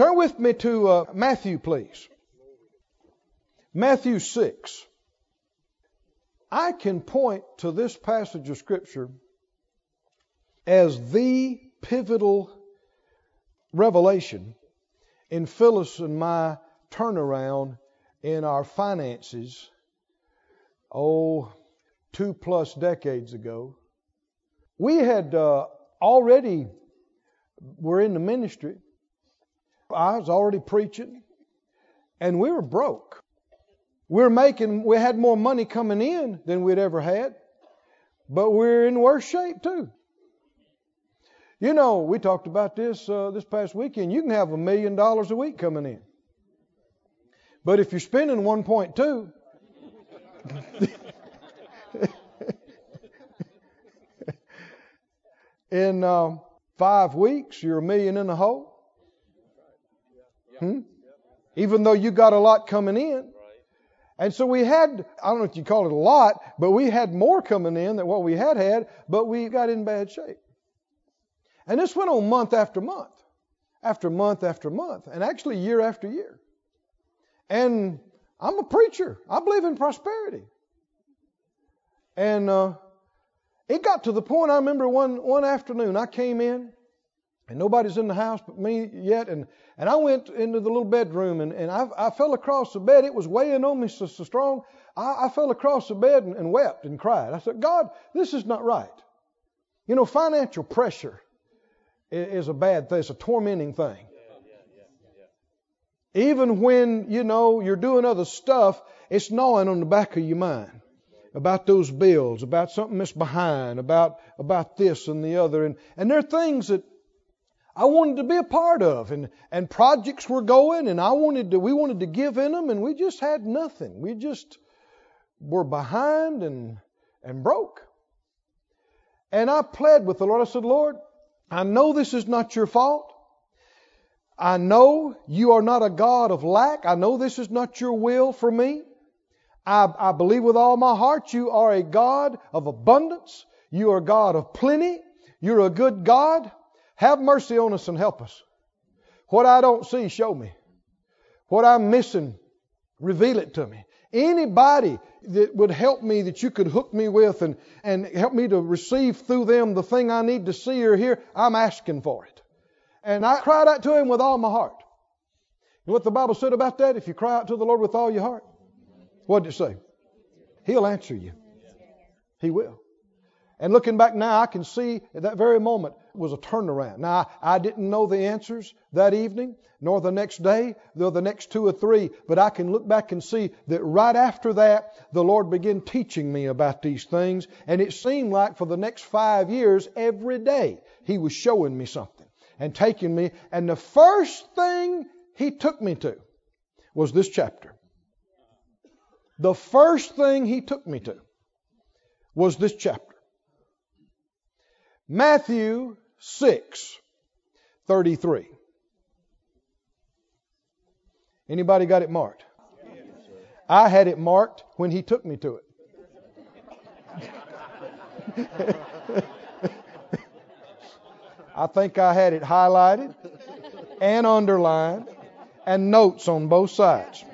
Turn with me to uh, Matthew, please. Matthew 6. I can point to this passage of Scripture as the pivotal revelation in Phyllis and my turnaround in our finances, oh, two plus decades ago. We had uh, already were in the ministry. I was already preaching, and we were broke. We were making, we had more money coming in than we'd ever had, but we're in worse shape too. You know, we talked about this uh, this past weekend. You can have a million dollars a week coming in, but if you're spending 1.2, in uh, five weeks, you're a million in the hole. Hmm? Even though you got a lot coming in. And so we had, I don't know if you call it a lot, but we had more coming in than what we had had, but we got in bad shape. And this went on month after month, after month after month, and actually year after year. And I'm a preacher. I believe in prosperity. And uh, it got to the point, I remember one, one afternoon, I came in, and nobody's in the house but me yet. And, and I went into the little bedroom and, and I, I fell across the bed. It was weighing on me so, so strong. I, I fell across the bed and, and wept and cried. I said, God, this is not right. You know, financial pressure is, is a bad thing, it's a tormenting thing. Even when, you know, you're doing other stuff, it's gnawing on the back of your mind about those bills, about something that's behind, about about this and the other. And and there are things that I wanted to be a part of, and and projects were going, and I wanted to. We wanted to give in them, and we just had nothing. We just were behind and and broke. And I pled with the Lord. I said, Lord, I know this is not your fault. I know you are not a God of lack. I know this is not your will for me. I, I believe with all my heart you are a God of abundance. You are a God of plenty. You're a good God. Have mercy on us and help us. What I don't see, show me. What I'm missing, reveal it to me. Anybody that would help me that you could hook me with and, and help me to receive through them the thing I need to see or hear, I'm asking for it. And I cried out to him with all my heart. You know what the Bible said about that? If you cry out to the Lord with all your heart, what did it say? He'll answer you. He will. And looking back now, I can see at that very moment was a turnaround. Now, I didn't know the answers that evening, nor the next day, nor the next two or three, but I can look back and see that right after that, the Lord began teaching me about these things. And it seemed like for the next five years, every day, He was showing me something and taking me. And the first thing He took me to was this chapter. The first thing He took me to was this chapter. Matthew 6 33. Anybody got it marked? I had it marked when he took me to it. I think I had it highlighted and underlined and notes on both sides.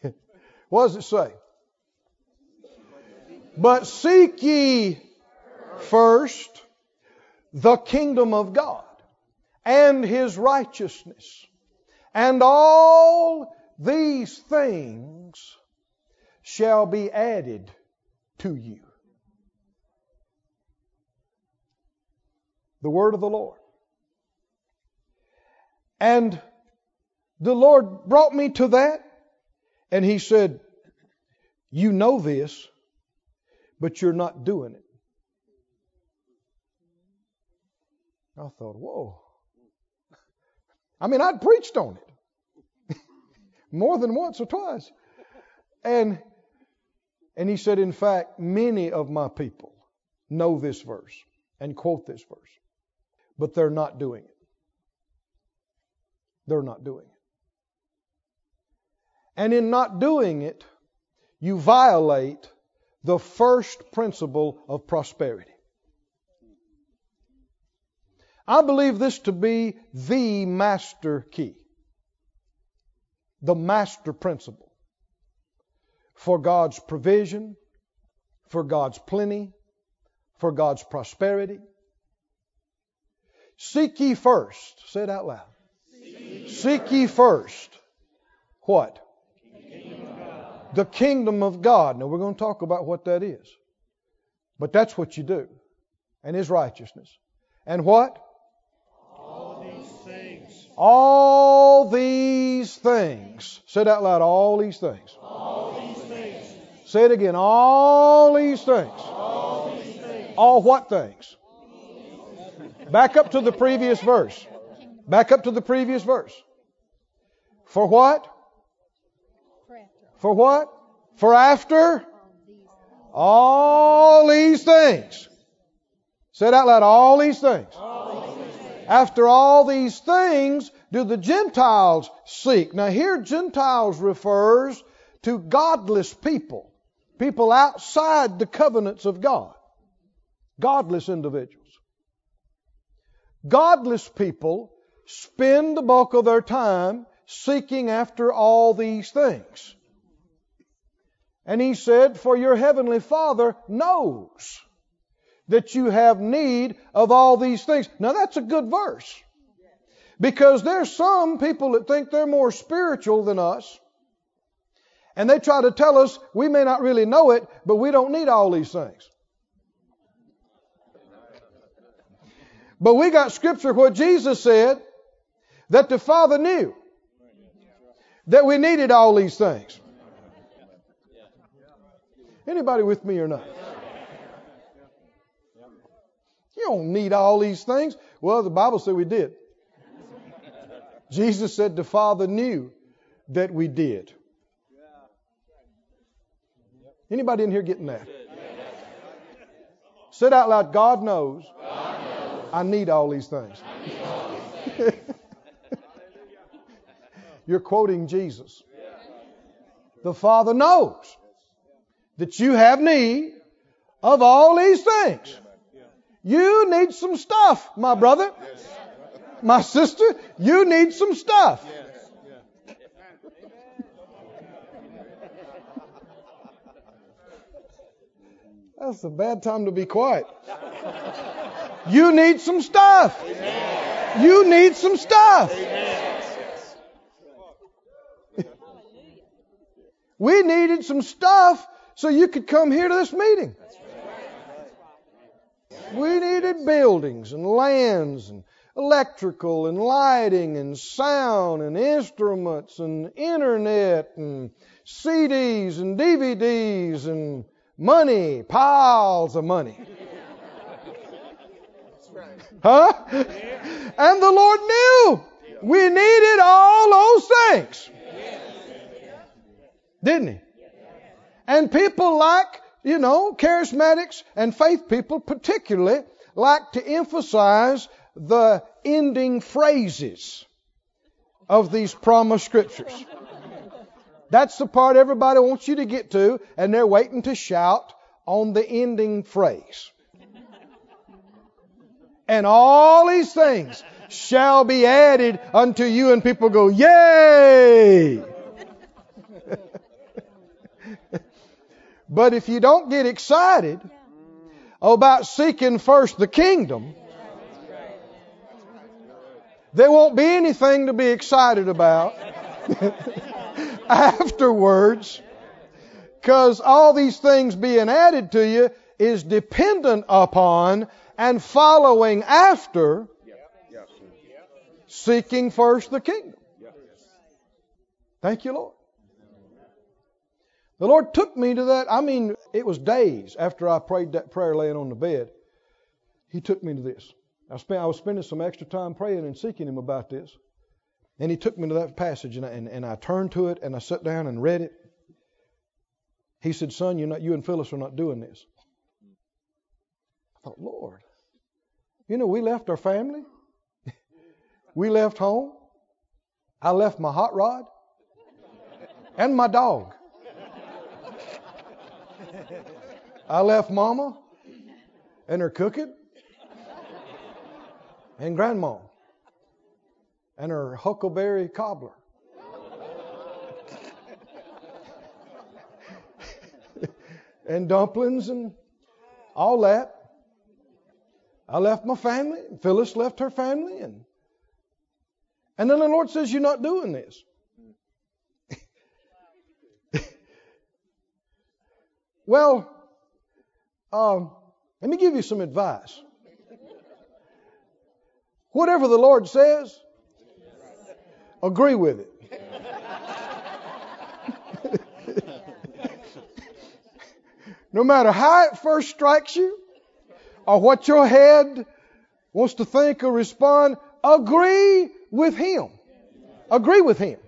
what does it say? But seek ye first the kingdom of God and his righteousness, and all these things shall be added to you. The word of the Lord. And the Lord brought me to that, and He said, You know this, but you're not doing it. I thought, whoa. I mean, I'd preached on it more than once or twice. And and he said, in fact, many of my people know this verse and quote this verse, but they're not doing it. They're not doing it. And in not doing it, you violate the first principle of prosperity. I believe this to be the master key, the master principle for God's provision, for God's plenty, for God's prosperity. Seek ye first, say it out loud. Seek, ye first. What? The kingdom of God. Now we're going to talk about what that is. But that's what you do. And his righteousness. And what? All these things. All these things. Say it out loud. All these things. All these things. Say it again. All these things. All these things. All what things? Back up to the previous verse. Back up to the previous verse. For what? For what? For after? All these things. Say it out loud. All these things. After all these things do the Gentiles seek. Now here Gentiles refers to godless people. People outside the covenants of God. Godless individuals. Godless people spend the bulk of their time seeking after all these things. And he said, For your heavenly Father knows that you have need of all these things. Now that's a good verse. Because there's some people that think they're more spiritual than us. And they try to tell us we may not really know it, but we don't need all these things. But we got scripture where Jesus said that the Father knew that we needed all these things. Anybody with me or not? You don't need all these things. Well, the Bible said we did. Jesus said the Father knew that we did. Anybody in here getting that? Say it out loud. God knows, I need all these things. You're quoting Jesus. The Father knows that you have need of all these things. You need some stuff, my brother. My sister, you need some stuff. That's a bad time to be quiet. You need some stuff. You need some stuff. We needed some stuff so you could come here to this meeting. We needed buildings and lands and electrical and lighting and sound and instruments and internet and CDs and DVDs and money, piles of money. Huh? And the Lord knew we needed all those things. Didn't He? And people like, you know, charismatics and faith people particularly like to emphasize the ending phrases of these promised scriptures. That's the part everybody wants you to get to, and they're waiting to shout on the ending phrase. And all these things shall be added unto you, and people go, Yay! but if you don't get excited about seeking first the kingdom, there won't be anything to be excited about afterwards because all these things being added to you is dependent upon and following after seeking first the kingdom. Thank you, Lord. The Lord took me to that. I mean, it was days after I prayed that prayer laying on the bed. He took me to this. I, spent, I was spending some extra time praying and seeking Him about this. And He took me to that passage, and I, and, and I turned to it, and I sat down and read it. He said, Son, you're not, you and Phyllis are not doing this. I thought, Lord, you know, we left our family, we left home. I left my hot rod and my dog. I left mama and her cooking. and grandma and her huckleberry cobbler. and dumplings and all that. I left my family. Phyllis left her family, and and then the Lord says, "You're not doing this." Well, um, let me give you some advice. Whatever the Lord says, agree with it. no matter how it first strikes you, or what your head wants to think or respond, agree with Him. Agree with Him.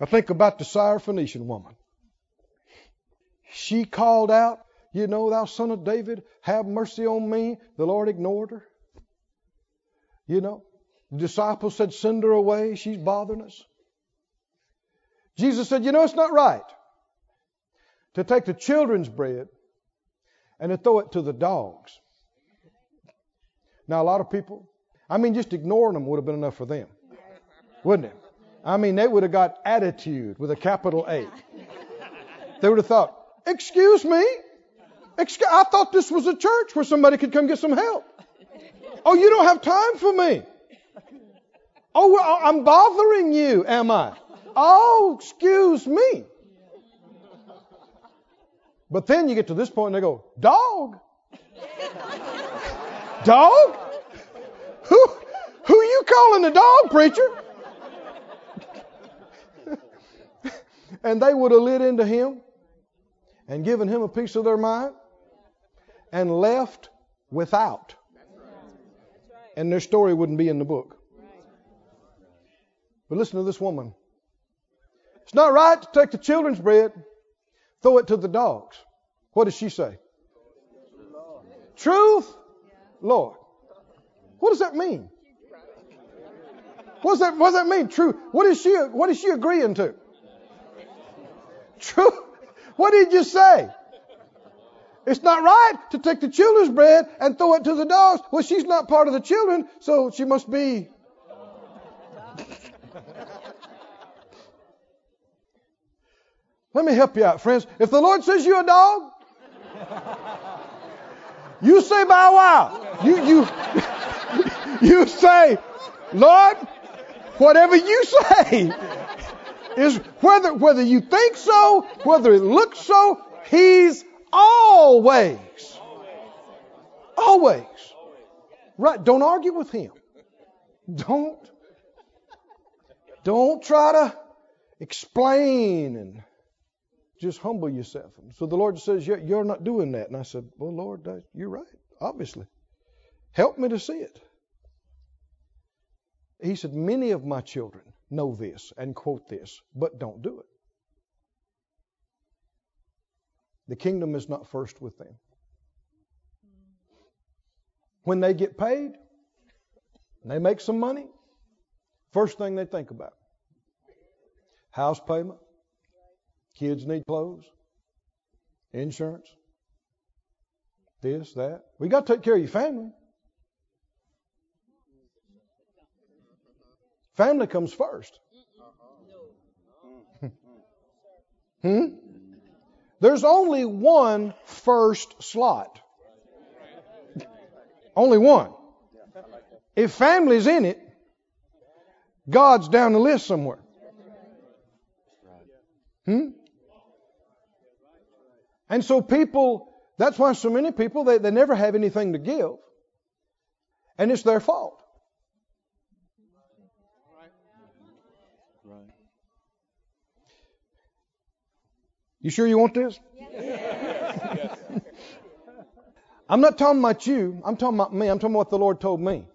I think about the Syrophoenician woman. She called out, You know, thou son of David, have mercy on me. The Lord ignored her. You know, the disciples said, Send her away. She's bothering us. Jesus said, You know, it's not right to take the children's bread and to throw it to the dogs. Now, a lot of people, I mean, just ignoring them would have been enough for them, wouldn't it? I mean, they would have got attitude with a capital A. They would have thought, Excuse me? Excuse, I thought this was a church where somebody could come get some help. Oh, you don't have time for me. Oh, I'm bothering you, am I? Oh, excuse me. But then you get to this point and they go, Dog? dog? Who, who are you calling a dog, preacher? and they would have lit into him and given him a piece of their mind and left without. And their story wouldn't be in the book. But listen to this woman. It's not right to take the children's bread Throw it to the dogs. What does she say? Truth, Lord. What does that mean? What does that, what does that mean? True. What is she, what is she agreeing to? True. What did you say? It's not right to take the children's bread and throw it to the dogs. Well, she's not part of the children, so she must be Let me help you out, friends. If the Lord says you're a dog, you say bow wow. You you you say, Lord, whatever you say is whether whether you think so, whether it looks so, He's always, always right. Don't argue with Him. Don't don't try to explain and just humble yourself. So the Lord says, You're not doing that. And I said, Well, Lord, you're right, obviously. Help me to see it. He said, Many of my children know this and quote this, but don't do it. The kingdom is not first with them. When they get paid, and they make some money, first thing they think about house payment, Kids need clothes, insurance, this, that. We got to take care of your family. Family comes first. hmm? There's only one first slot. only one. If family's in it, God's down the list somewhere. Hmm? And so people, that's why so many people, they, they never have anything to give. And it's their fault. You sure you want this? Yes. I'm not talking about you. I'm talking about me. I'm talking about what the Lord told me.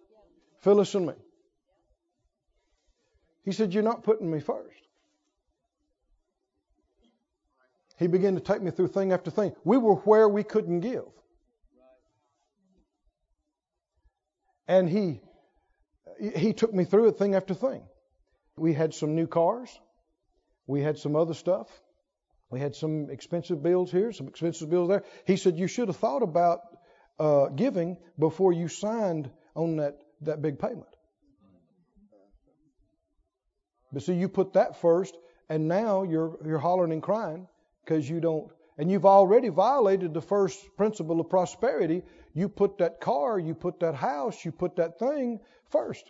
Phyllis and me. He said, You're not putting me first. He began to take me through thing after thing. We were where we couldn't give. And he he took me through it thing after thing. We had some new cars. We had some other stuff. We had some expensive bills here, some expensive bills there. He said, You should have thought about uh, giving before you signed on that, that big payment. But see, you put that first, and now you're you're hollering and crying because you don't, and you've already violated the first principle of prosperity. You put that car, you put that house, you put that thing first.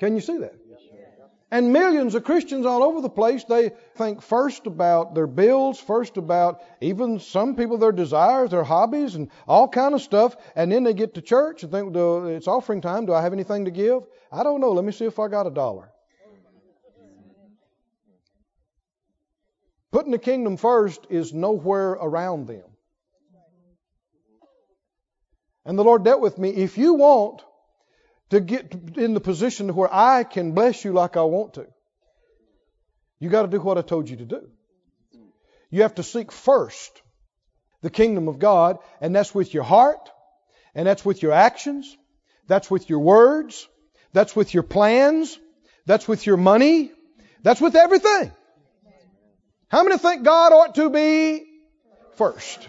Can you see that? And millions of Christians all over the place, they think first about their bills, first about even some people their desires, their hobbies, and all kind of stuff. And then they get to church and think, it's offering time. Do I have anything to give? I don't know. Let me see if I got a dollar. Putting the kingdom first is nowhere around them. And the Lord dealt with me. If you want to get in the position where I can bless you like I want to. You got to do what I told you to do. You have to seek first the kingdom of God, and that's with your heart, and that's with your actions, that's with your words, that's with your plans, that's with your money, that's with everything. How many think God ought to be first?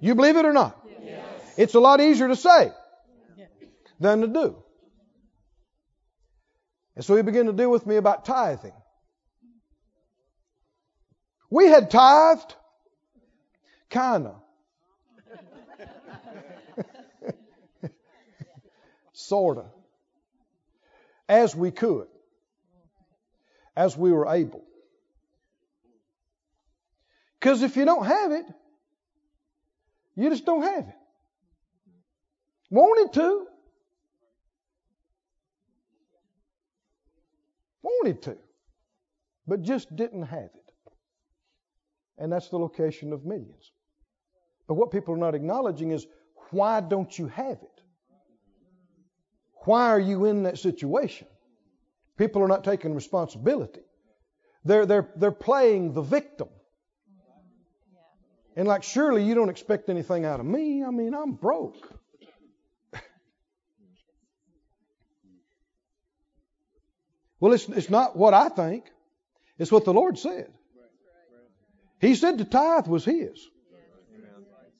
You believe it or not? It's a lot easier to say than to do. And so he began to deal with me about tithing. We had tithed, kinda. sorta. As we could. As we were able. Because if you don't have it, you just don't have it. Wanted to, Wanted to, but just didn't have it. And that's the location of millions. But what people are not acknowledging is why don't you have it? Why are you in that situation? People are not taking responsibility. They're, they're, they're playing the victim. And like, surely you don't expect anything out of me. I mean, I'm broke. Well, it's, it's not what I think. It's what the Lord said. He said the tithe was His.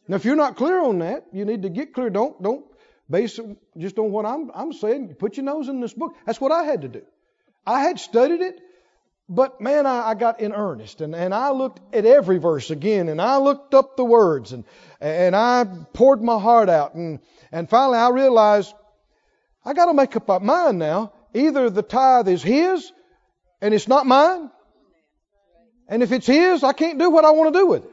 Now, if you're not clear on that, you need to get clear. Don't don't base it just on what I'm I'm saying. Put your nose in this book. That's what I had to do. I had studied it, but man, I, I got in earnest and, and I looked at every verse again and I looked up the words and and I poured my heart out and and finally I realized I got to make up my mind now Either the tithe is His and it's not mine, and if it's His, I can't do what I want to do with it.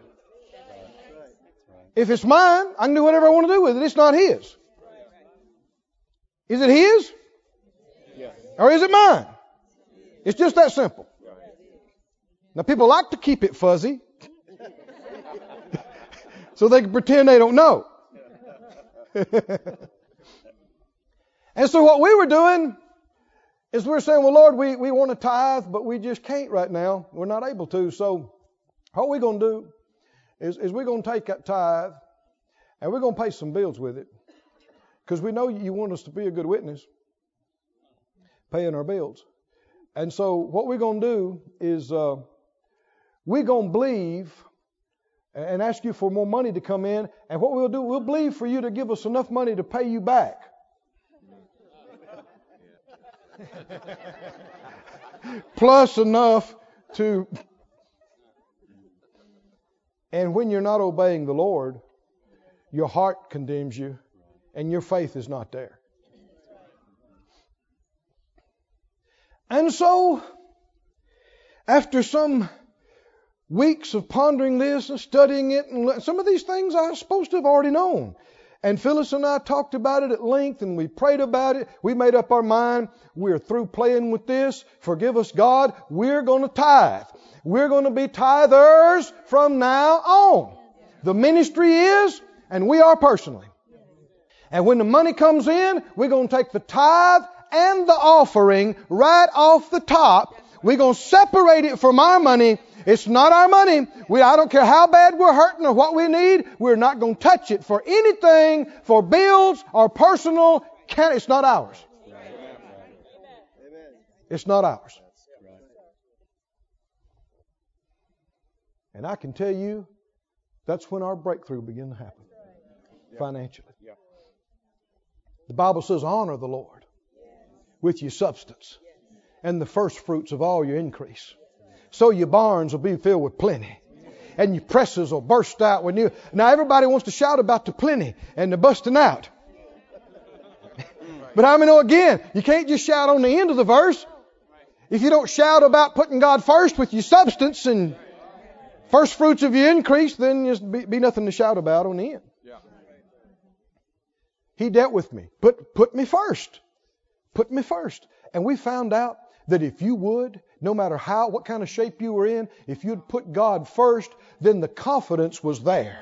If it's mine, I can do whatever I want to do with it. It's not His. Is it His? Or is it mine? It's just that simple. Now, people like to keep it fuzzy so they can pretend they don't know. and so, what we were doing is we're saying, well, Lord, we, we want to tithe, but we just can't right now. We're not able to. So what we're going to do is, is we're going to take that tithe and we're going to pay some bills with it. Because we know you want us to be a good witness, paying our bills. And so what we're going to do is uh, we're going to believe and ask you for more money to come in. And what we'll do, we'll believe for you to give us enough money to pay you back. plus enough to. And when you're not obeying the Lord, your heart condemns you and your faith is not there. And so, after some weeks of pondering this and studying it, and some of these things I was supposed to have already known. And Phyllis and I talked about it at length and we prayed about it. We made up our mind. We're through playing with this. Forgive us, God. We're going to tithe. We're going to be tithers from now on. The ministry is, and we are personally. And when the money comes in, we're going to take the tithe and the offering right off the top. We're going to separate it from our money it's not our money. We, I don't care how bad we're hurting or what we need. We're not going to touch it for anything, for bills or personal. It's not ours. It's not ours. And I can tell you, that's when our breakthrough began to happen financially. The Bible says, honor the Lord with your substance and the first fruits of all your increase. So your barns will be filled with plenty. And your presses will burst out when you. Now everybody wants to shout about the plenty and the busting out. but I mean, know again, you can't just shout on the end of the verse. If you don't shout about putting God first with your substance and first fruits of your increase, then there's be, be nothing to shout about on the end. He dealt with me. Put, put me first. Put me first. And we found out that if you would, no matter how, what kind of shape you were in, if you'd put God first, then the confidence was there.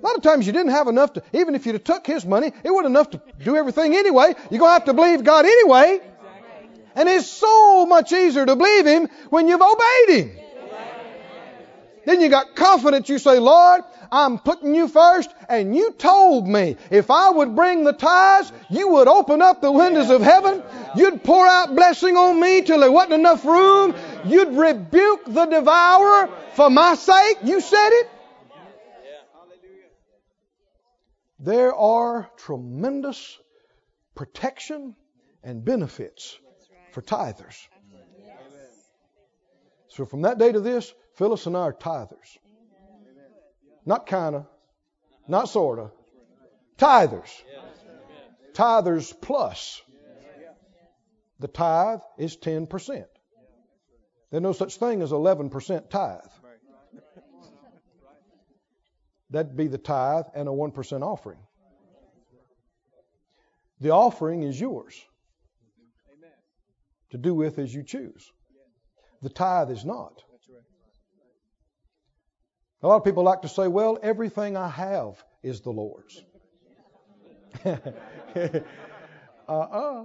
A lot of times you didn't have enough to, even if you'd took His money, it wasn't enough to do everything anyway. You're going to have to believe God anyway. And it's so much easier to believe Him when you've obeyed Him. Then you got confidence. You say, Lord, I'm putting you first, and you told me if I would bring the tithes, you would open up the windows of heaven. You'd pour out blessing on me till there wasn't enough room. You'd rebuke the devourer for my sake. You said it. There are tremendous protection and benefits for tithers. So from that day to this, Phyllis and I are tithers. Not kinda, not sorta. Tithers. Tithers plus. The tithe is 10%. There's no such thing as 11% tithe. That'd be the tithe and a 1% offering. The offering is yours to do with as you choose. The tithe is not. A lot of people like to say, well, everything I have is the Lord's. uh-uh.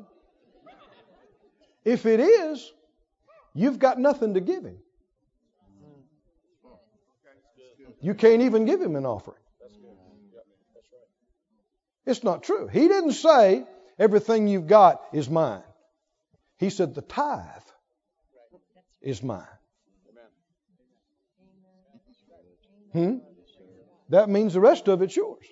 If it is, you've got nothing to give him. You can't even give him an offering. It's not true. He didn't say everything you've got is mine. He said the tithe is mine. Hmm? That means the rest of it's yours.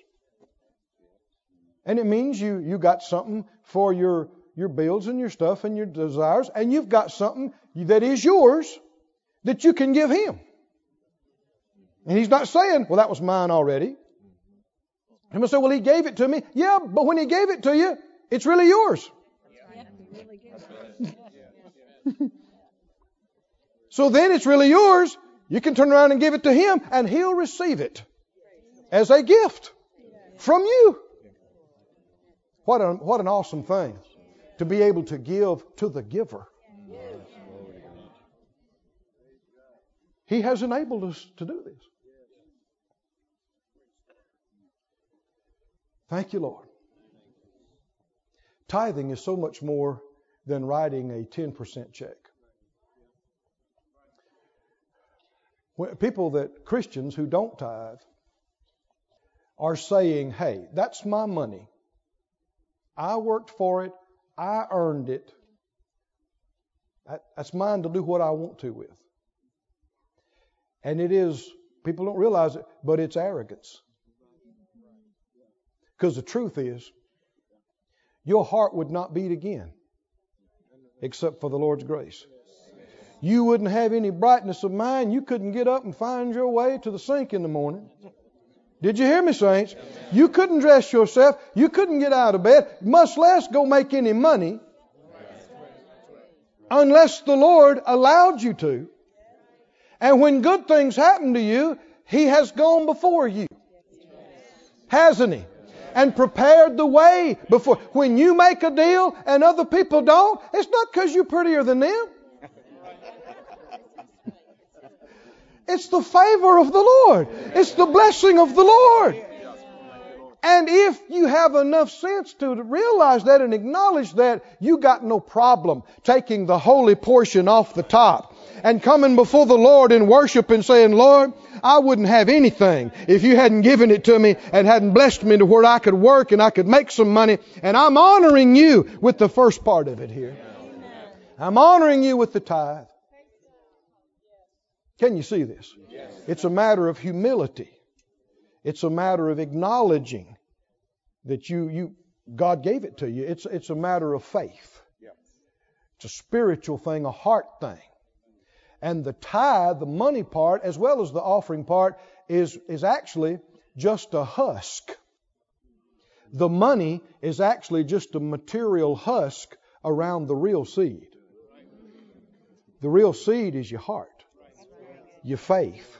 And it means you, you got something for your, your bills and your stuff and your desires, and you've got something that is yours that you can give him. And he's not saying, well, that was mine already. Will say, well, he gave it to me. Yeah, but when he gave it to you, it's really yours. so then it's really yours, you can turn around and give it to him, and he'll receive it as a gift from you. What, a, what an awesome thing to be able to give to the giver. He has enabled us to do this. Thank you, Lord. Tithing is so much more than writing a 10% check. People that Christians who don't tithe are saying, "Hey, that's my money. I worked for it. I earned it. That's mine to do what I want to with." And it is people don't realize it, but it's arrogance. Because the truth is, your heart would not beat again except for the Lord's grace you wouldn't have any brightness of mind. You couldn't get up and find your way to the sink in the morning. Did you hear me, saints? You couldn't dress yourself. You couldn't get out of bed, much less go make any money, unless the Lord allowed you to. And when good things happen to you, He has gone before you. Hasn't He? And prepared the way before. When you make a deal and other people don't, it's not because you're prettier than them. It's the favor of the Lord. It's the blessing of the Lord. And if you have enough sense to realize that and acknowledge that, you got no problem taking the holy portion off the top and coming before the Lord in worship and saying, Lord, I wouldn't have anything if you hadn't given it to me and hadn't blessed me to where I could work and I could make some money. And I'm honoring you with the first part of it here. I'm honoring you with the tithe. Can you see this? It's a matter of humility. It's a matter of acknowledging that you, you God gave it to you. It's, it's a matter of faith. It's a spiritual thing, a heart thing. And the tithe, the money part, as well as the offering part, is, is actually just a husk. The money is actually just a material husk around the real seed. The real seed is your heart, your faith,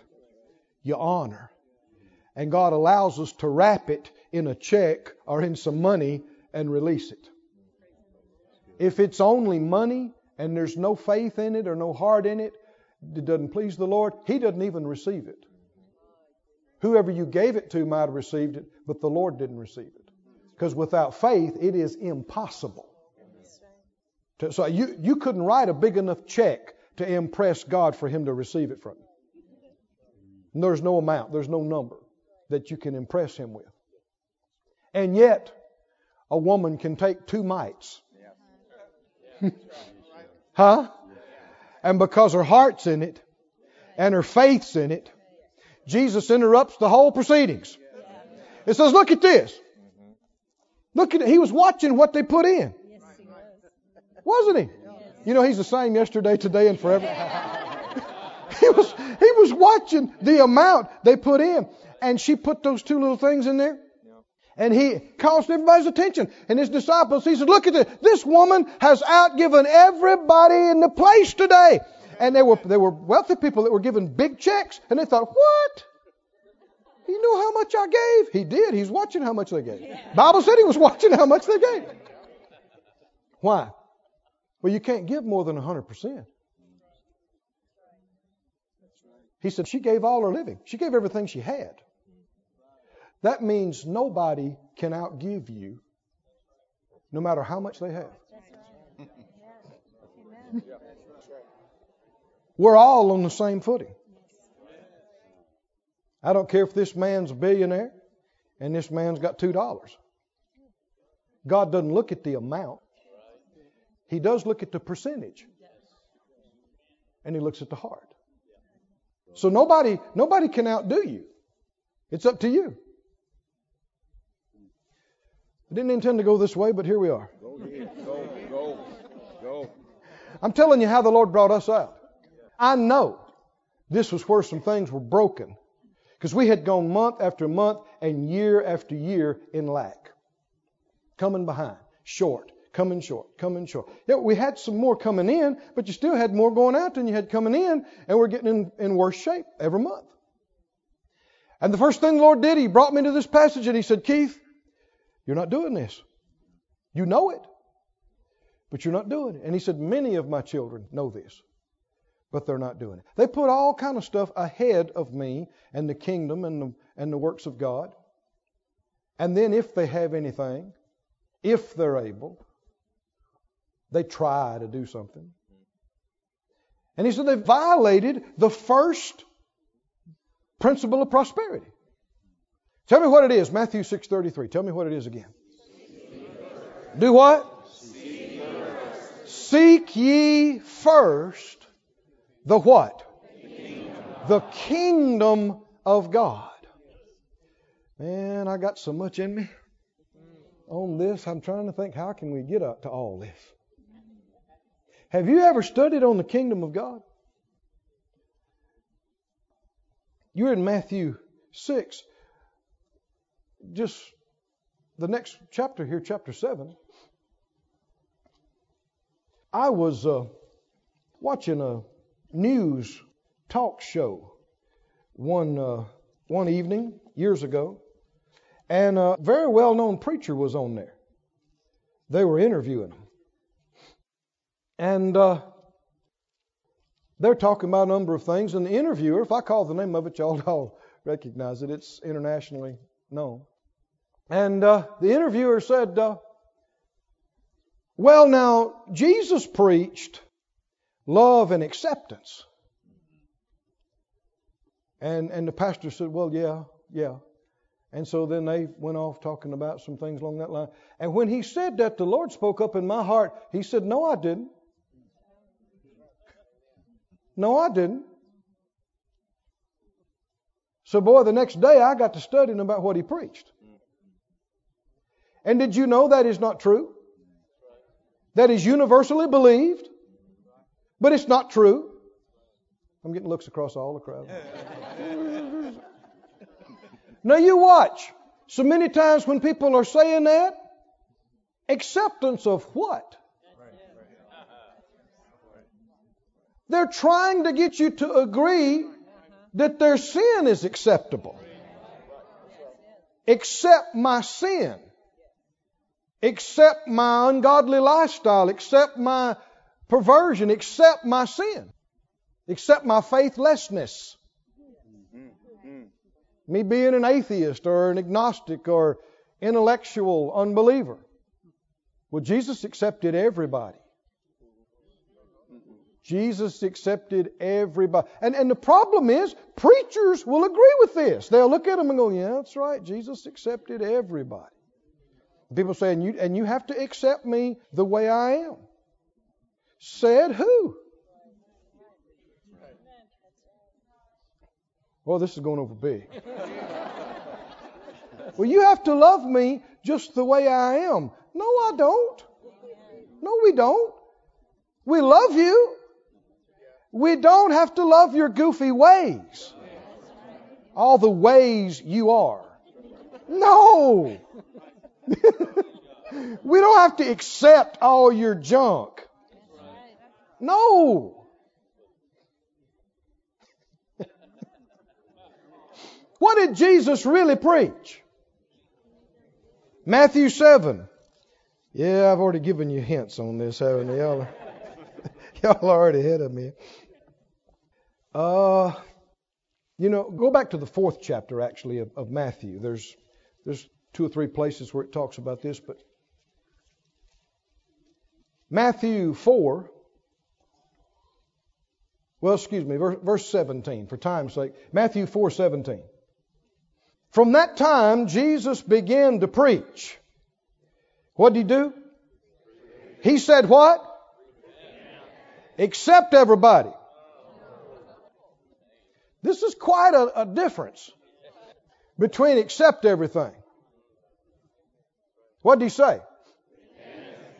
your honor. And God allows us to wrap it in a check or in some money and release it. If it's only money and there's no faith in it or no heart in it, it doesn't please the Lord, He doesn't even receive it. Whoever you gave it to might have received it, but the Lord didn't receive it. Because without faith, it is impossible. To, so you, you couldn't write a big enough check to impress God for Him to receive it from you. And there's no amount, there's no number that you can impress Him with. And yet, a woman can take two mites. huh? And because her heart's in it and her faith's in it, Jesus interrupts the whole proceedings. It says, look at this. Look at it. He was watching what they put in. Wasn't he? You know, he's the same yesterday, today, and forever. he was he was watching the amount they put in. And she put those two little things in there. And he caused everybody's attention. And his disciples, he said, look at this. This woman has outgiven everybody in the place today. And there were, there were wealthy people that were given big checks. And they thought, what? He knew how much I gave. He did. He's watching how much they gave. Bible said he was watching how much they gave. Why? Well, you can't give more than 100%. He said she gave all her living. She gave everything she had. That means nobody can outgive you, no matter how much they have. We're all on the same footing. I don't care if this man's a billionaire and this man's got two dollars. God doesn't look at the amount. He does look at the percentage. And he looks at the heart. So nobody nobody can outdo you. It's up to you. I didn't intend to go this way, but here we are. Go, go, go, go. I'm telling you how the Lord brought us out. I know this was where some things were broken because we had gone month after month and year after year in lack. Coming behind, short, coming short, coming short. Yeah, we had some more coming in, but you still had more going out than you had coming in, and we're getting in, in worse shape every month. And the first thing the Lord did, He brought me to this passage and He said, Keith, you're not doing this. You know it, but you're not doing it. And he said, Many of my children know this, but they're not doing it. They put all kind of stuff ahead of me and the kingdom and the, and the works of God. And then if they have anything, if they're able, they try to do something. And he said they violated the first principle of prosperity. Tell me what it is. Matthew 6:33. Tell me what it is again. Do what? Seek ye first the what? The kingdom of God. Man, I got so much in me on this. I'm trying to think how can we get up to all this? Have you ever studied on the kingdom of God? You're in Matthew 6 just the next chapter here, chapter 7, I was uh, watching a news talk show one, uh, one evening years ago, and a very well known preacher was on there. They were interviewing him. And uh, they're talking about a number of things, and the interviewer, if I call the name of it, y'all all recognize it, it's internationally known. And uh, the interviewer said, uh, Well, now, Jesus preached love and acceptance. And, and the pastor said, Well, yeah, yeah. And so then they went off talking about some things along that line. And when he said that, the Lord spoke up in my heart. He said, No, I didn't. No, I didn't. So, boy, the next day I got to studying about what he preached. And did you know that is not true? That is universally believed, but it's not true. I'm getting looks across all the crowd. now, you watch. So many times when people are saying that, acceptance of what? They're trying to get you to agree that their sin is acceptable. Accept my sin. Accept my ungodly lifestyle. Accept my perversion. Accept my sin. Accept my faithlessness. Me being an atheist or an agnostic or intellectual unbeliever. Well, Jesus accepted everybody. Jesus accepted everybody. And, and the problem is, preachers will agree with this. They'll look at them and go, yeah, that's right. Jesus accepted everybody. People say, and you, and you have to accept me the way I am. Said who? Well, this is going over big. well, you have to love me just the way I am. No, I don't. No, we don't. We love you. We don't have to love your goofy ways. All the ways you are. No. we don't have to accept all your junk. No. what did Jesus really preach? Matthew 7. Yeah, I've already given you hints on this, haven't? Y'all, y'all are already ahead of me. Uh, you know, go back to the fourth chapter actually of, of Matthew. There's there's two or three places where it talks about this, but Matthew 4, well, excuse me, verse, verse 17, for time's sake. Matthew 4 17. From that time, Jesus began to preach. What did he do? He said what? Accept everybody. Quite a, a difference between accept everything. What did he say?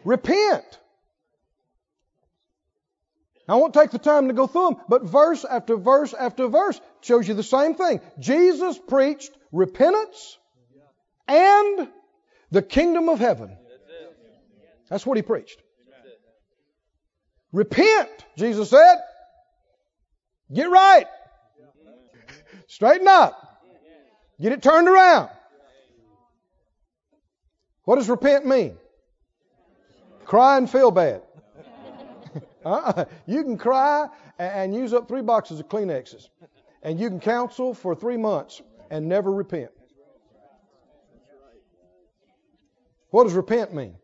Repent. Repent. I won't take the time to go through them, but verse after verse after verse shows you the same thing. Jesus preached repentance and the kingdom of heaven. That's what he preached. Repent, Jesus said. Get right. Straighten up. Get it turned around. What does repent mean? Cry and feel bad. uh-uh. You can cry and use up three boxes of Kleenexes. And you can counsel for three months and never repent. What does repent mean?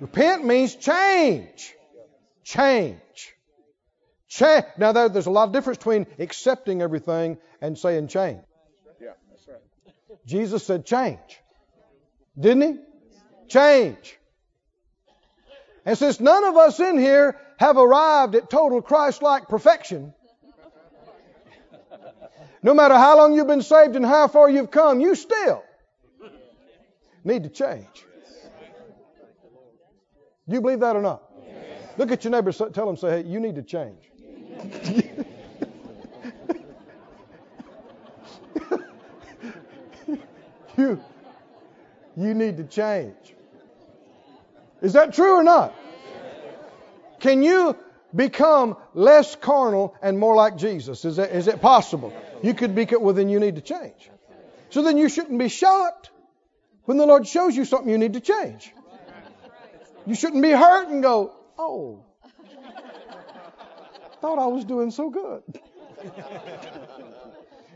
Repent means change. Change. Change. Now, there's a lot of difference between accepting everything and saying change. Yeah, that's right. Jesus said change. Didn't he? Change. And since none of us in here have arrived at total Christ like perfection, no matter how long you've been saved and how far you've come, you still need to change. Do you believe that or not? Look at your neighbor, tell them, say, hey, you need to change. you, you need to change. Is that true or not? Can you become less carnal and more like Jesus? Is that, is it possible? You could be, well, then you need to change. So then you shouldn't be shocked when the Lord shows you something you need to change. You shouldn't be hurt and go, oh, thought I was doing so good.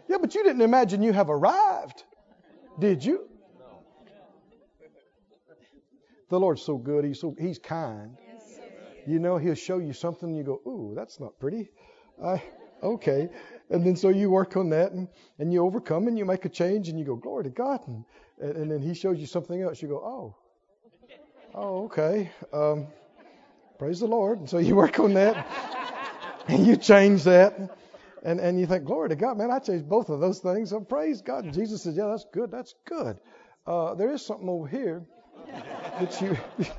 yeah, but you didn't imagine you have arrived, did you? The Lord's so good. He's so He's kind. You know, He'll show you something. And you go, "Ooh, that's not pretty." I okay, and then so you work on that and, and you overcome and you make a change and you go, "Glory to God!" And, and then He shows you something else. You go, "Oh, oh, okay." Um, praise the Lord. And so you work on that and you change that. And and you think, glory to God, man, I changed both of those things. So praise God. And Jesus says, yeah, that's good. That's good. Uh, there is something over here that you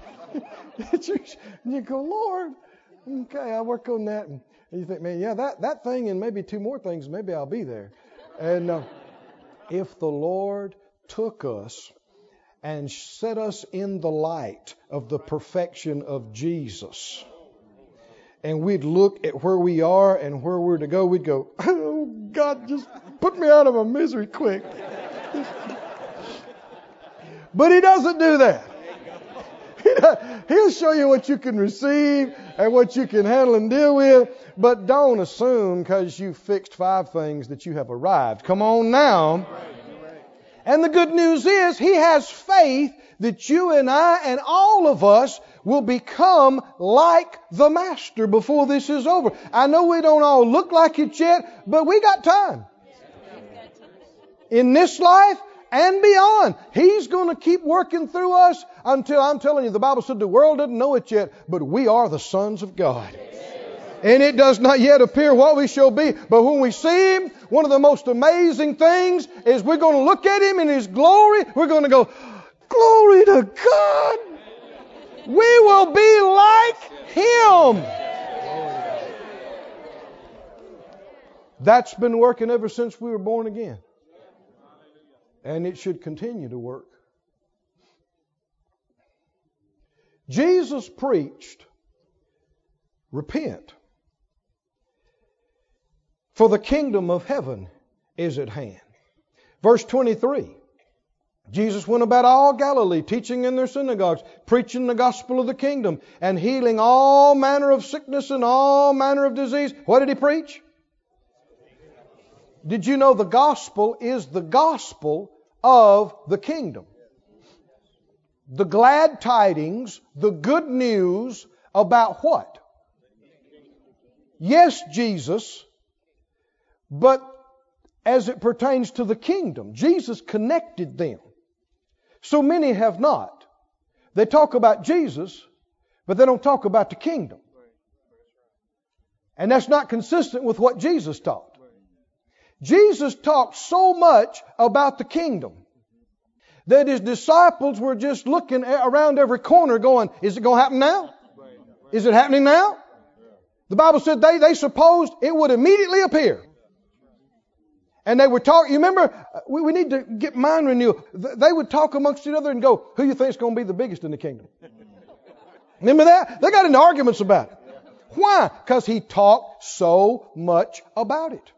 that you you go, Lord, okay, I'll work on that. And, and you think, man, yeah, that that thing and maybe two more things, maybe I'll be there. And uh, if the Lord took us and set us in the light of the perfection of Jesus and we'd look at where we are and where we're to go, we'd go, Oh, God, just put me out of my misery quick. but He doesn't do that. He'll show you what you can receive and what you can handle and deal with, but don't assume because you fixed five things that you have arrived. Come on now. And the good news is, He has faith that you and I and all of us will become like the Master before this is over. I know we don't all look like it yet, but we got time. In this life and beyond. He's going to keep working through us until I'm telling you, the Bible said the world doesn't know it yet, but we are the sons of God. And it does not yet appear what we shall be. But when we see Him, one of the most amazing things is we're going to look at Him in His glory. We're going to go, Glory to God! We will be like Him. That's been working ever since we were born again. And it should continue to work. Jesus preached, repent, for the kingdom of heaven is at hand. Verse 23. Jesus went about all Galilee, teaching in their synagogues, preaching the gospel of the kingdom, and healing all manner of sickness and all manner of disease. What did he preach? Did you know the gospel is the gospel of the kingdom? The glad tidings, the good news about what? Yes, Jesus, but as it pertains to the kingdom, Jesus connected them. So many have not. They talk about Jesus, but they don't talk about the kingdom. And that's not consistent with what Jesus taught. Jesus talked so much about the kingdom that his disciples were just looking around every corner going, Is it going to happen now? Is it happening now? The Bible said they, they supposed it would immediately appear. And they would talk. You remember, uh, we, we need to get mind renewal. They would talk amongst each other and go, "Who you think is going to be the biggest in the kingdom?" Remember that? They got into arguments about it. Why? Because he talked so much about it.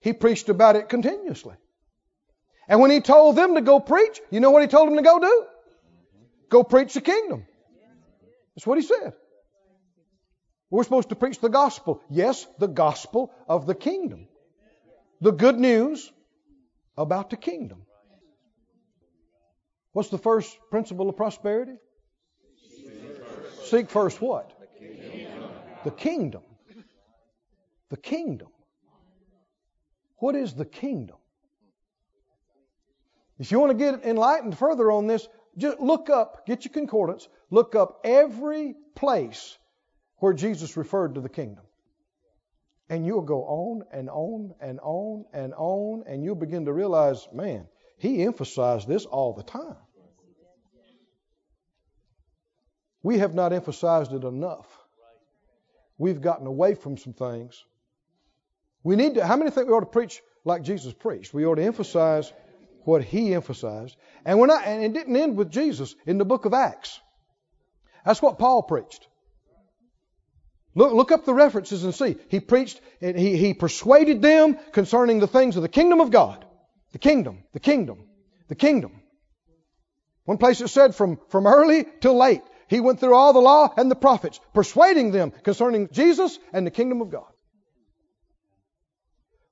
He preached about it continuously. And when he told them to go preach, you know what he told them to go do? Go preach the kingdom. That's what he said. We're supposed to preach the gospel. Yes, the gospel of the kingdom the good news about the kingdom. What's the first principle of prosperity? Seek first what? The kingdom. The kingdom. What is the kingdom? If you want to get enlightened further on this, just look up, get your concordance, look up every place where Jesus referred to the kingdom. And you'll go on and on and on and on, and you'll begin to realize, man, he emphasized this all the time. We have not emphasized it enough. We've gotten away from some things. We need to, how many think we ought to preach like Jesus preached? We ought to emphasize what he emphasized. And we're not, and it didn't end with Jesus in the book of Acts. That's what Paul preached. Look, look up the references and see. He preached, he, he persuaded them concerning the things of the kingdom of God. The kingdom, the kingdom, the kingdom. One place it said from, from early till late, he went through all the law and the prophets, persuading them concerning Jesus and the kingdom of God.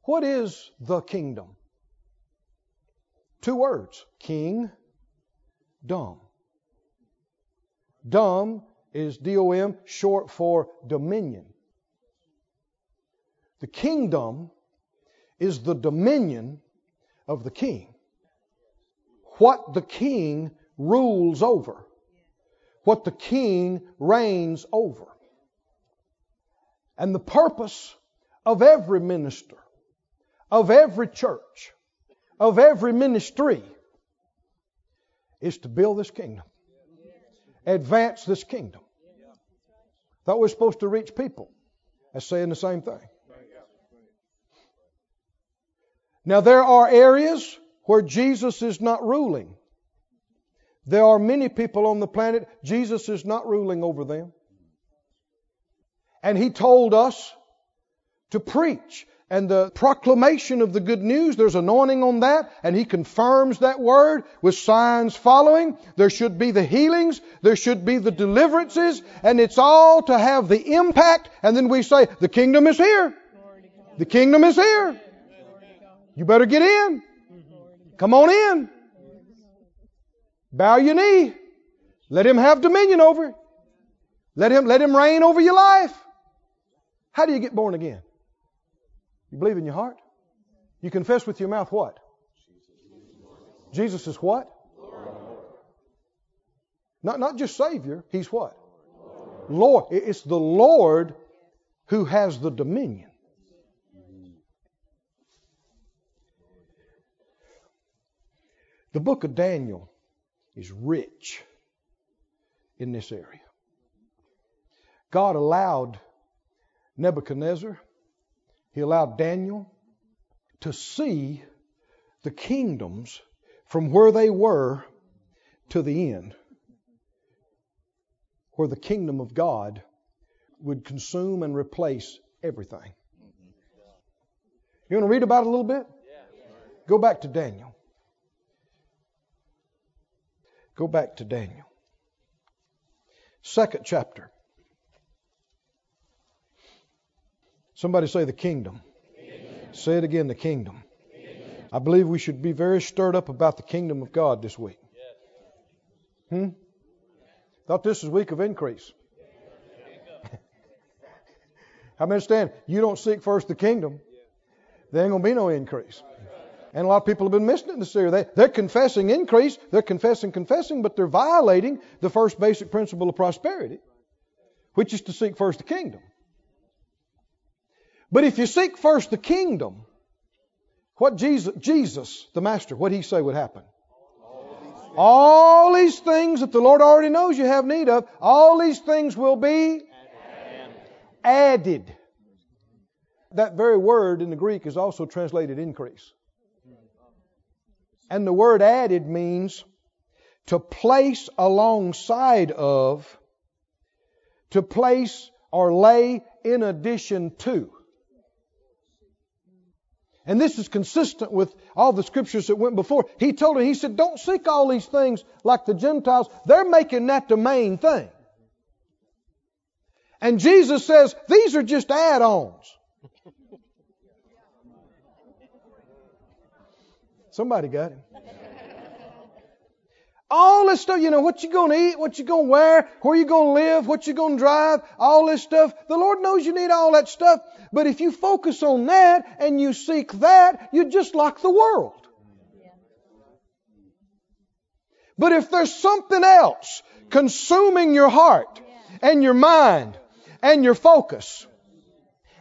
What is the kingdom? Two words king, dumb. Dumb is DOM, short for dominion. The kingdom is the dominion of the king. What the king rules over. What the king reigns over. And the purpose of every minister, of every church, of every ministry is to build this kingdom, advance this kingdom. Thought we were supposed to reach people. That's saying the same thing. Now, there are areas where Jesus is not ruling. There are many people on the planet, Jesus is not ruling over them. And He told us to preach. And the proclamation of the good news, there's anointing on that, and He confirms that word with signs following. There should be the healings, there should be the deliverances, and it's all to have the impact. And then we say, the kingdom is here. The kingdom is here. You better get in. Come on in. Bow your knee. Let him have dominion over it. Let him, let him reign over your life. How do you get born again? You believe in your heart? You confess with your mouth what? Jesus is what? Not, not just Savior, He's what? Lord. It's the Lord who has the dominion. The book of Daniel is rich in this area. God allowed Nebuchadnezzar, he allowed Daniel to see the kingdoms from where they were to the end, where the kingdom of God would consume and replace everything. You want to read about it a little bit? Go back to Daniel. Go back to Daniel. Second chapter. Somebody say the kingdom. kingdom. Say it again, the kingdom. kingdom. I believe we should be very stirred up about the kingdom of God this week. Hmm? Thought this was week of increase. I understand you don't seek first the kingdom, there ain't gonna be no increase. And a lot of people have been missing it this area. They, they're confessing increase, they're confessing, confessing, but they're violating the first basic principle of prosperity, which is to seek first the kingdom. But if you seek first the kingdom, what Jesus, Jesus, the Master, what he say would happen? All these things that the Lord already knows you have need of, all these things will be added. That very word in the Greek is also translated increase. And the word added means to place alongside of, to place or lay in addition to. And this is consistent with all the scriptures that went before. He told him, he said, don't seek all these things like the Gentiles. They're making that the main thing. And Jesus says, these are just add-ons. Somebody got him. All this stuff, you know, what you're gonna eat, what you're gonna wear, where you're gonna live, what you're gonna drive, all this stuff. The Lord knows you need all that stuff. But if you focus on that and you seek that, you're just like the world. But if there's something else consuming your heart and your mind and your focus,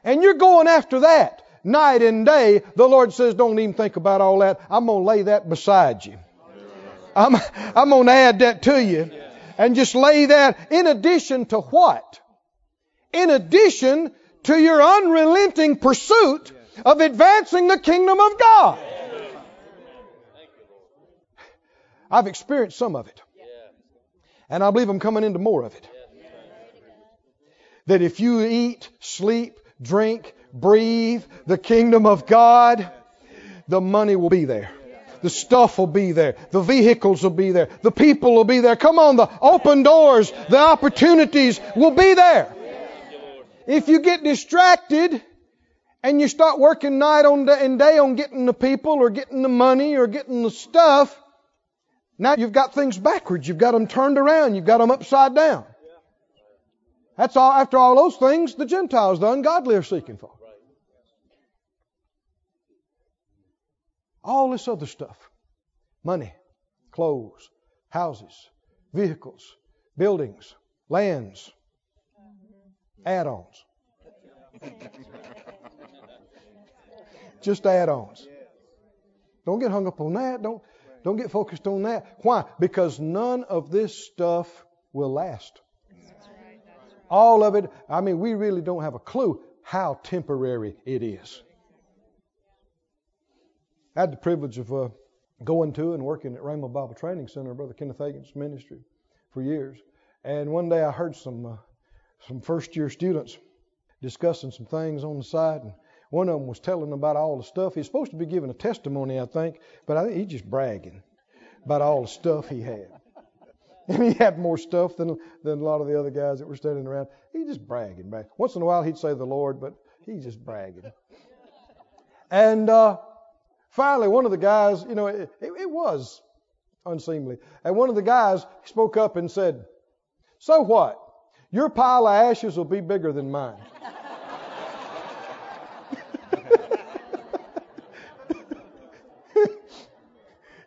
and you're going after that, night and day, the Lord says, don't even think about all that. I'm going to lay that beside you. I'm, I'm going to add that to you. And just lay that in addition to what? In addition to your unrelenting pursuit of advancing the kingdom of God. I've experienced some of it. And I believe I'm coming into more of it. That if you eat, sleep, drink, breathe the kingdom of God, the money will be there. The stuff will be there. The vehicles will be there. The people will be there. Come on, the open doors, the opportunities will be there. If you get distracted and you start working night on day and day on getting the people or getting the money or getting the stuff, now you've got things backwards. You've got them turned around. You've got them upside down. That's all, after all those things, the Gentiles, the ungodly are seeking for. All this other stuff money, clothes, houses, vehicles, buildings, lands, mm-hmm. add ons. just add-ons. Don't get hung up on that. Don't don't get focused on that. Why? Because none of this stuff will last. All of it. I mean, we really don't have a clue how temporary it is. I had the privilege of uh, going to and working at Rhema Bible Training Center, Brother Kenneth Hagin's ministry, for years. And one day I heard some uh, some first year students discussing some things on the side, and one of them was telling about all the stuff. He's supposed to be giving a testimony, I think, but I think he's just bragging about all the stuff he had. And he had more stuff than than a lot of the other guys that were standing around. He just bragging, bragging. Once in a while he'd say the Lord, but he's just bragging. And uh, finally, one of the guys, you know, it, it, was unseemly. And one of the guys spoke up and said, "So what? Your pile of ashes will be bigger than mine."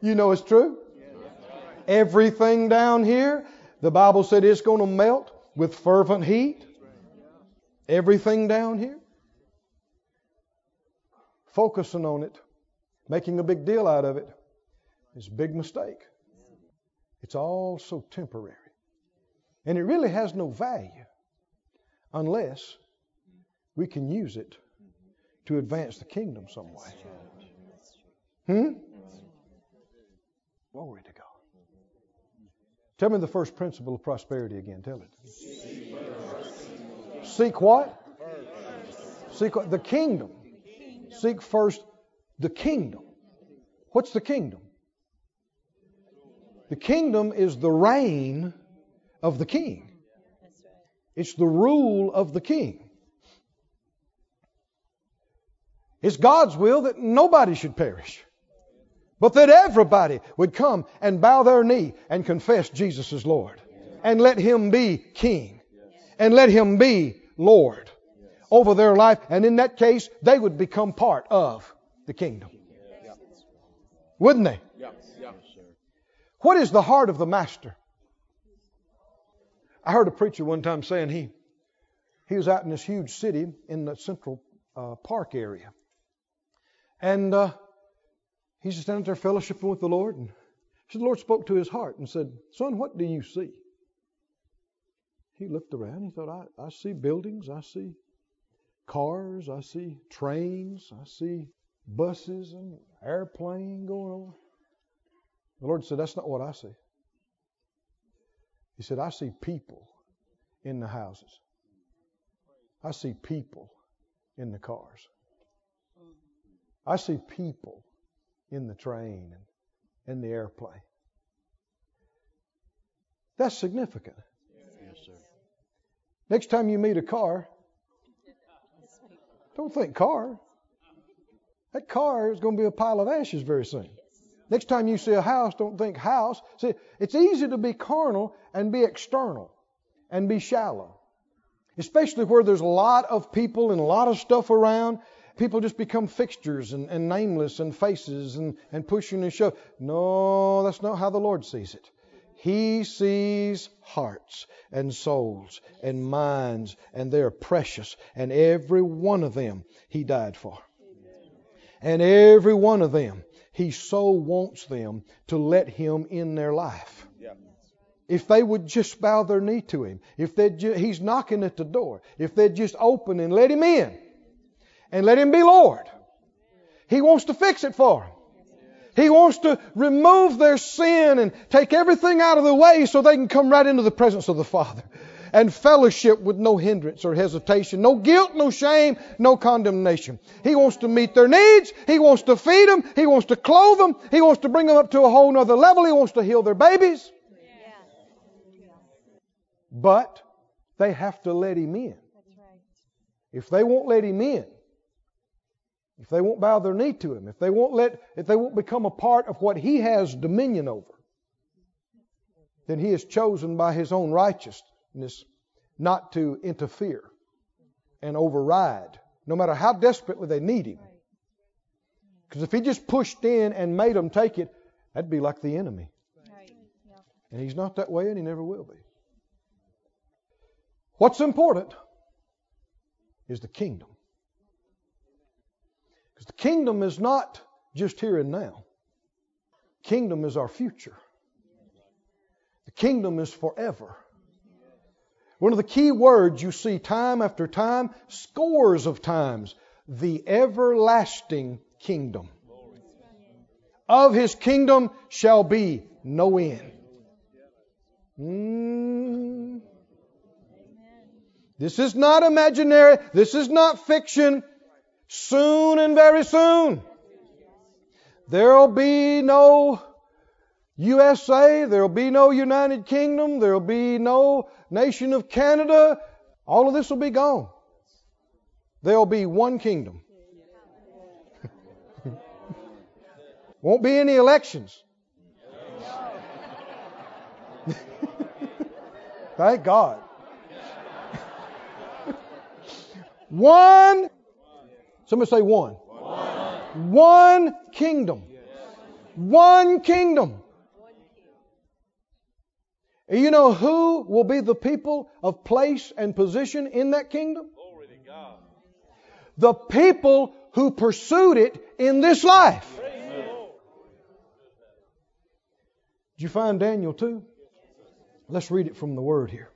you know it's true. Everything down here, the Bible said it's going to melt with fervent heat. Everything down here. Focusing on it, making a big deal out of it, is a big mistake. It's all so temporary. And it really has no value unless we can use it to advance the kingdom some way. Hmm? Glory to God. Tell me the first principle of prosperity again. Tell it. Seek what? Seek what? The kingdom. Seek first the kingdom. What's the kingdom? The kingdom is the reign of the king. It's the rule of the king. It's God's will that nobody should perish, but that everybody would come and bow their knee and confess Jesus as Lord. And let Him be King. And let Him be Lord over their life. And in that case, they would become part of the kingdom. Wouldn't they? What is the heart of the master? I heard a preacher one time saying he he was out in this huge city in the Central uh, Park area, and uh, he's just standing there fellowshipping with the Lord, and so the Lord spoke to his heart and said, "Son, what do you see?" He looked around. He thought, "I, I see buildings. I see cars. I see trains. I see buses and airplane going over." The Lord said, "That's not what I see." He said, I see people in the houses. I see people in the cars. I see people in the train and in the airplane. That's significant. Yes, sir. Next time you meet a car, don't think car. That car is going to be a pile of ashes very soon. Next time you see a house, don't think house. See, it's easy to be carnal and be external and be shallow. Especially where there's a lot of people and a lot of stuff around. People just become fixtures and, and nameless and faces and, and pushing and shove. No, that's not how the Lord sees it. He sees hearts and souls and minds, and they're precious. And every one of them He died for. And every one of them he so wants them to let Him in their life. Yeah. If they would just bow their knee to Him, if they ju- He's knocking at the door, if they'd just open and let Him in, and let Him be Lord, He wants to fix it for them. He wants to remove their sin and take everything out of the way so they can come right into the presence of the Father and fellowship with no hindrance or hesitation, no guilt, no shame, no condemnation. He wants to meet their needs. He wants to feed them. He wants to clothe them. He wants to bring them up to a whole nother level. He wants to heal their babies. But they have to let him in. If they won't let him in, if they won't bow their knee to him, if they won't let, if they won't become a part of what he has dominion over, then he is chosen by his own righteousness not to interfere and override, no matter how desperately they need him. Because if he just pushed in and made them take it, that'd be like the enemy. And he's not that way, and he never will be. What's important is the kingdom. Because the kingdom is not just here and now. Kingdom is our future. The kingdom is forever. One of the key words you see time after time, scores of times, the everlasting kingdom. Of his kingdom shall be no end. Mm. This is not imaginary. This is not fiction. Soon and very soon, there'll be no USA, there'll be no United Kingdom, there'll be no nation of Canada. All of this will be gone. There'll be one kingdom. Won't be any elections. Thank God. one, somebody say one. One, one kingdom. One kingdom. And you know who will be the people of place and position in that kingdom? The people who pursued it in this life. Did you find Daniel 2? Let's read it from the Word here.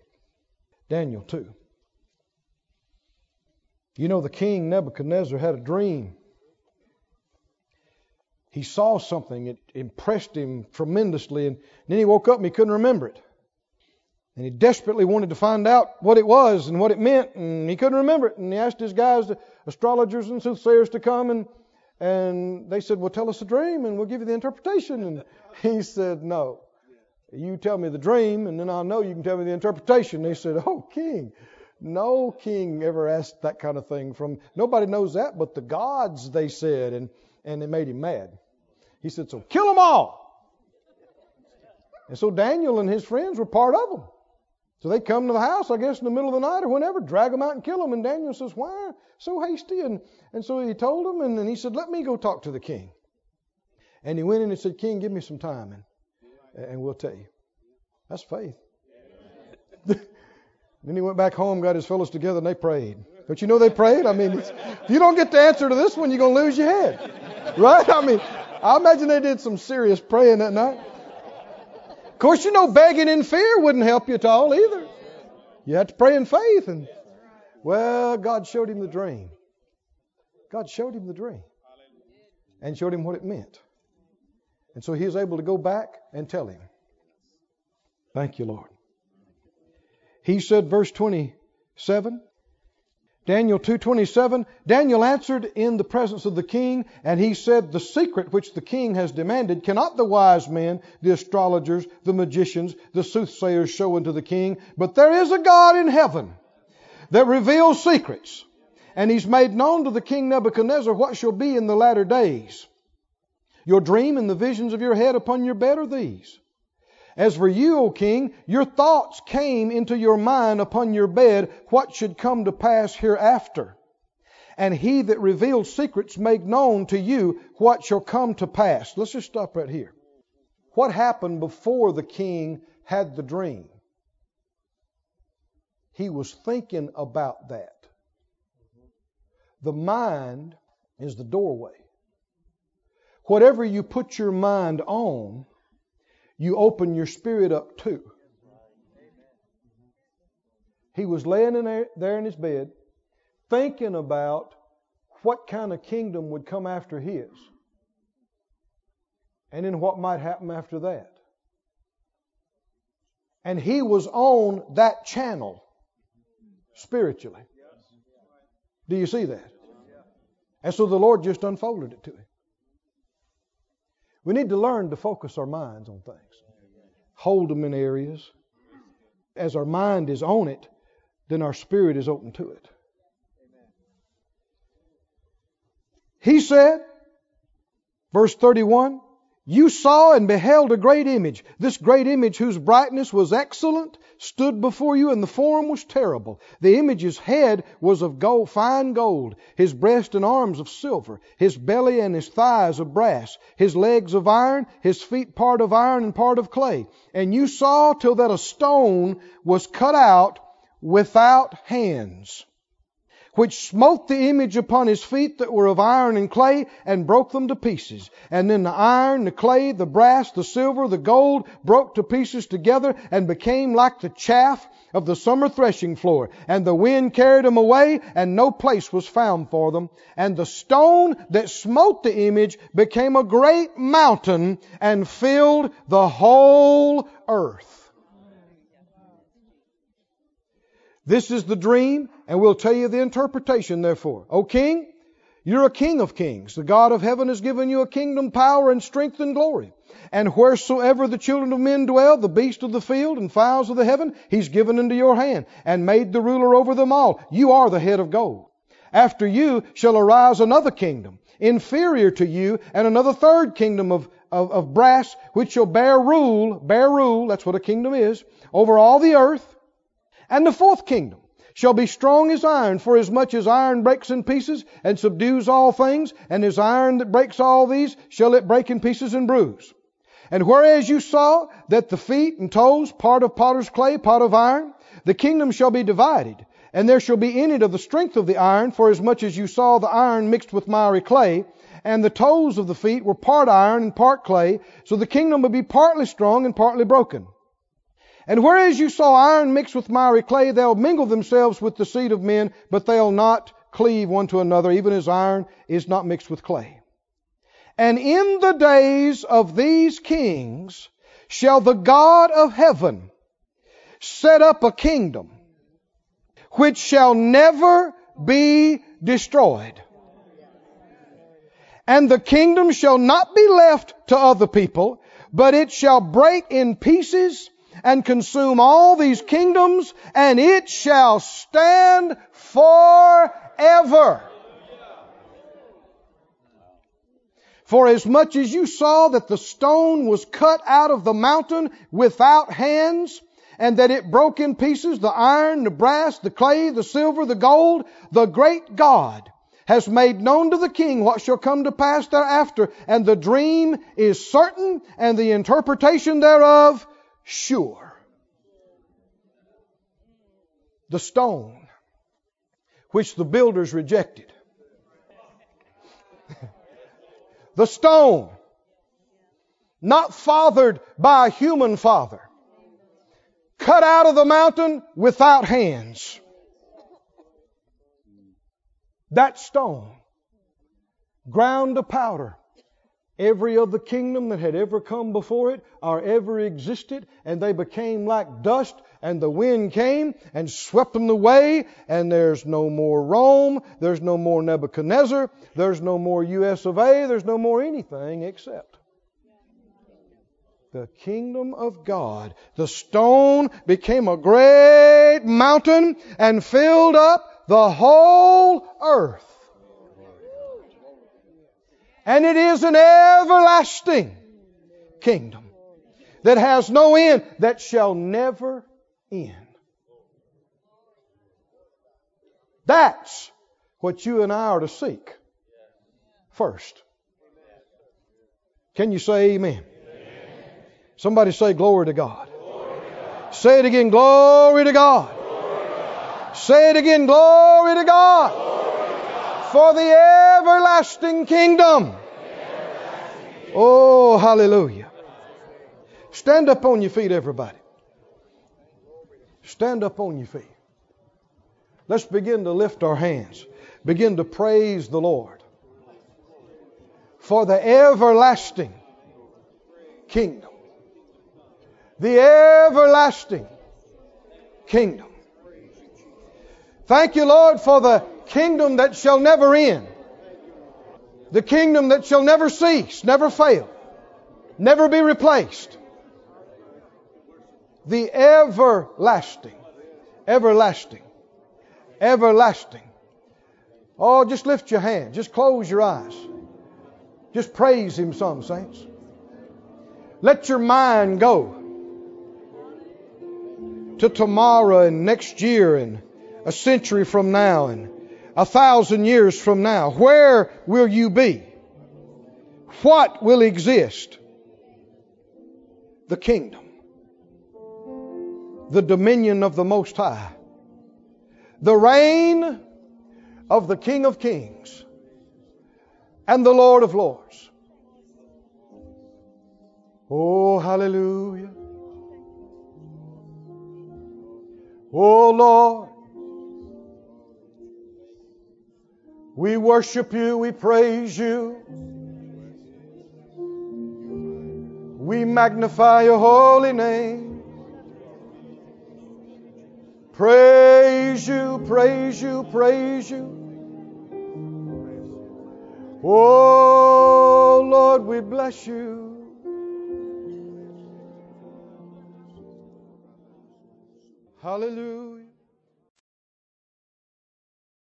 Daniel 2. You know, the king Nebuchadnezzar had a dream. He saw something, it impressed him tremendously, and then he woke up and he couldn't remember it. And he desperately wanted to find out what it was and what it meant, and he couldn't remember it. And he asked his guys, the astrologers and soothsayers, to come, and and they said, "Well, tell us the dream, and we'll give you the interpretation." And he said, "No, you tell me the dream, and then I'll know you can tell me the interpretation." They said, "Oh, king, no king ever asked that kind of thing from nobody knows that but the gods." They said, and and it made him mad. He said, "So kill them all." And so Daniel and his friends were part of them. So they come to the house, I guess, in the middle of the night or whenever, drag them out and kill them. And Daniel says, Why so hasty? And, and so he told them, and then he said, Let me go talk to the king. And he went in and said, King, give me some time, and, and we'll tell you. That's faith. then he went back home, got his fellows together, and they prayed. But you know they prayed? I mean, if you don't get the answer to this one, you're going to lose your head. Right? I mean, I imagine they did some serious praying that night. Course, you know, begging in fear wouldn't help you at all either. You had to pray in faith. And, well, God showed him the dream. God showed him the dream and showed him what it meant. And so he was able to go back and tell him. Thank you, Lord. He said, verse 27, Daniel 2:27 Daniel answered in the presence of the king and he said the secret which the king has demanded cannot the wise men the astrologers the magicians the soothsayers show unto the king but there is a God in heaven that reveals secrets and he's made known to the king Nebuchadnezzar what shall be in the latter days. Your dream and the visions of your head upon your bed are these as for you, O king, your thoughts came into your mind upon your bed what should come to pass hereafter. And he that reveals secrets make known to you what shall come to pass. Let's just stop right here. What happened before the king had the dream? He was thinking about that. The mind is the doorway. Whatever you put your mind on, you open your spirit up too. He was laying in there, there in his bed, thinking about what kind of kingdom would come after his, and then what might happen after that. And he was on that channel spiritually. Do you see that? And so the Lord just unfolded it to him. We need to learn to focus our minds on things, hold them in areas. As our mind is on it, then our spirit is open to it. He said, verse 31, you saw and beheld a great image. This great image, whose brightness was excellent, stood before you, and the form was terrible. The image's head was of gold, fine gold, his breast and arms of silver, his belly and his thighs of brass, his legs of iron, his feet part of iron and part of clay. And you saw till that a stone was cut out without hands which smote the image upon his feet that were of iron and clay, and broke them to pieces. And then the iron, the clay, the brass, the silver, the gold broke to pieces together, and became like the chaff of the summer threshing floor. And the wind carried them away, and no place was found for them. And the stone that smote the image became a great mountain, and filled the whole earth. This is the dream, and we'll tell you the interpretation, therefore. O king, you're a king of kings. The God of heaven has given you a kingdom, power, and strength and glory. And wheresoever the children of men dwell, the beasts of the field and fowls of the heaven, he's given into your hand, and made the ruler over them all. You are the head of gold. After you shall arise another kingdom, inferior to you, and another third kingdom of, of, of brass, which shall bear rule, bear rule, that's what a kingdom is, over all the earth. And the fourth kingdom shall be strong as iron, for as much as iron breaks in pieces and subdues all things, and as iron that breaks all these, shall it break in pieces and bruise. And whereas you saw that the feet and toes, part of potter's clay, part of iron, the kingdom shall be divided, and there shall be in it of the strength of the iron, for as much as you saw the iron mixed with miry clay, and the toes of the feet were part iron and part clay, so the kingdom will be partly strong and partly broken. And whereas you saw iron mixed with miry clay, they'll mingle themselves with the seed of men, but they'll not cleave one to another, even as iron is not mixed with clay. And in the days of these kings shall the God of heaven set up a kingdom which shall never be destroyed. And the kingdom shall not be left to other people, but it shall break in pieces and consume all these kingdoms, and it shall stand forever. For as much as you saw that the stone was cut out of the mountain without hands, and that it broke in pieces the iron, the brass, the clay, the silver, the gold, the great God has made known to the king what shall come to pass thereafter, and the dream is certain, and the interpretation thereof sure. The stone which the builders rejected. the stone not fathered by a human father, cut out of the mountain without hands. That stone ground to powder every other kingdom that had ever come before it or ever existed, and they became like dust, and the wind came and swept them away, and there's no more Rome, there's no more Nebuchadnezzar, there's no more US of A, there's no more anything except the kingdom of God. The stone became a great mountain and filled up the whole earth. And it is an everlasting kingdom that has no end, that shall never end. That's what you and I are to seek first. Can you say amen? Somebody say glory to God. Say it again, glory to God. Say it again, glory to God for the everlasting kingdom. Oh, hallelujah. Stand up on your feet, everybody. Stand up on your feet. Let's begin to lift our hands. Begin to praise the Lord for the everlasting kingdom. The everlasting kingdom. Thank you, Lord, for the kingdom that shall never end. The kingdom that shall never cease, never fail, never be replaced. The everlasting, everlasting, everlasting. Oh, just lift your hand. Just close your eyes. Just praise Him some, saints. Let your mind go to tomorrow and next year and a century from now and a thousand years from now? Where will you be? What will exist? The kingdom, the dominion of the Most High, the reign, of the King of Kings and the Lord of Lords. Oh, hallelujah. Oh, Lord. We worship you, we praise you. We magnify your holy name. Praise you, praise you, praise you. Oh, Lord, we bless you. Hallelujah.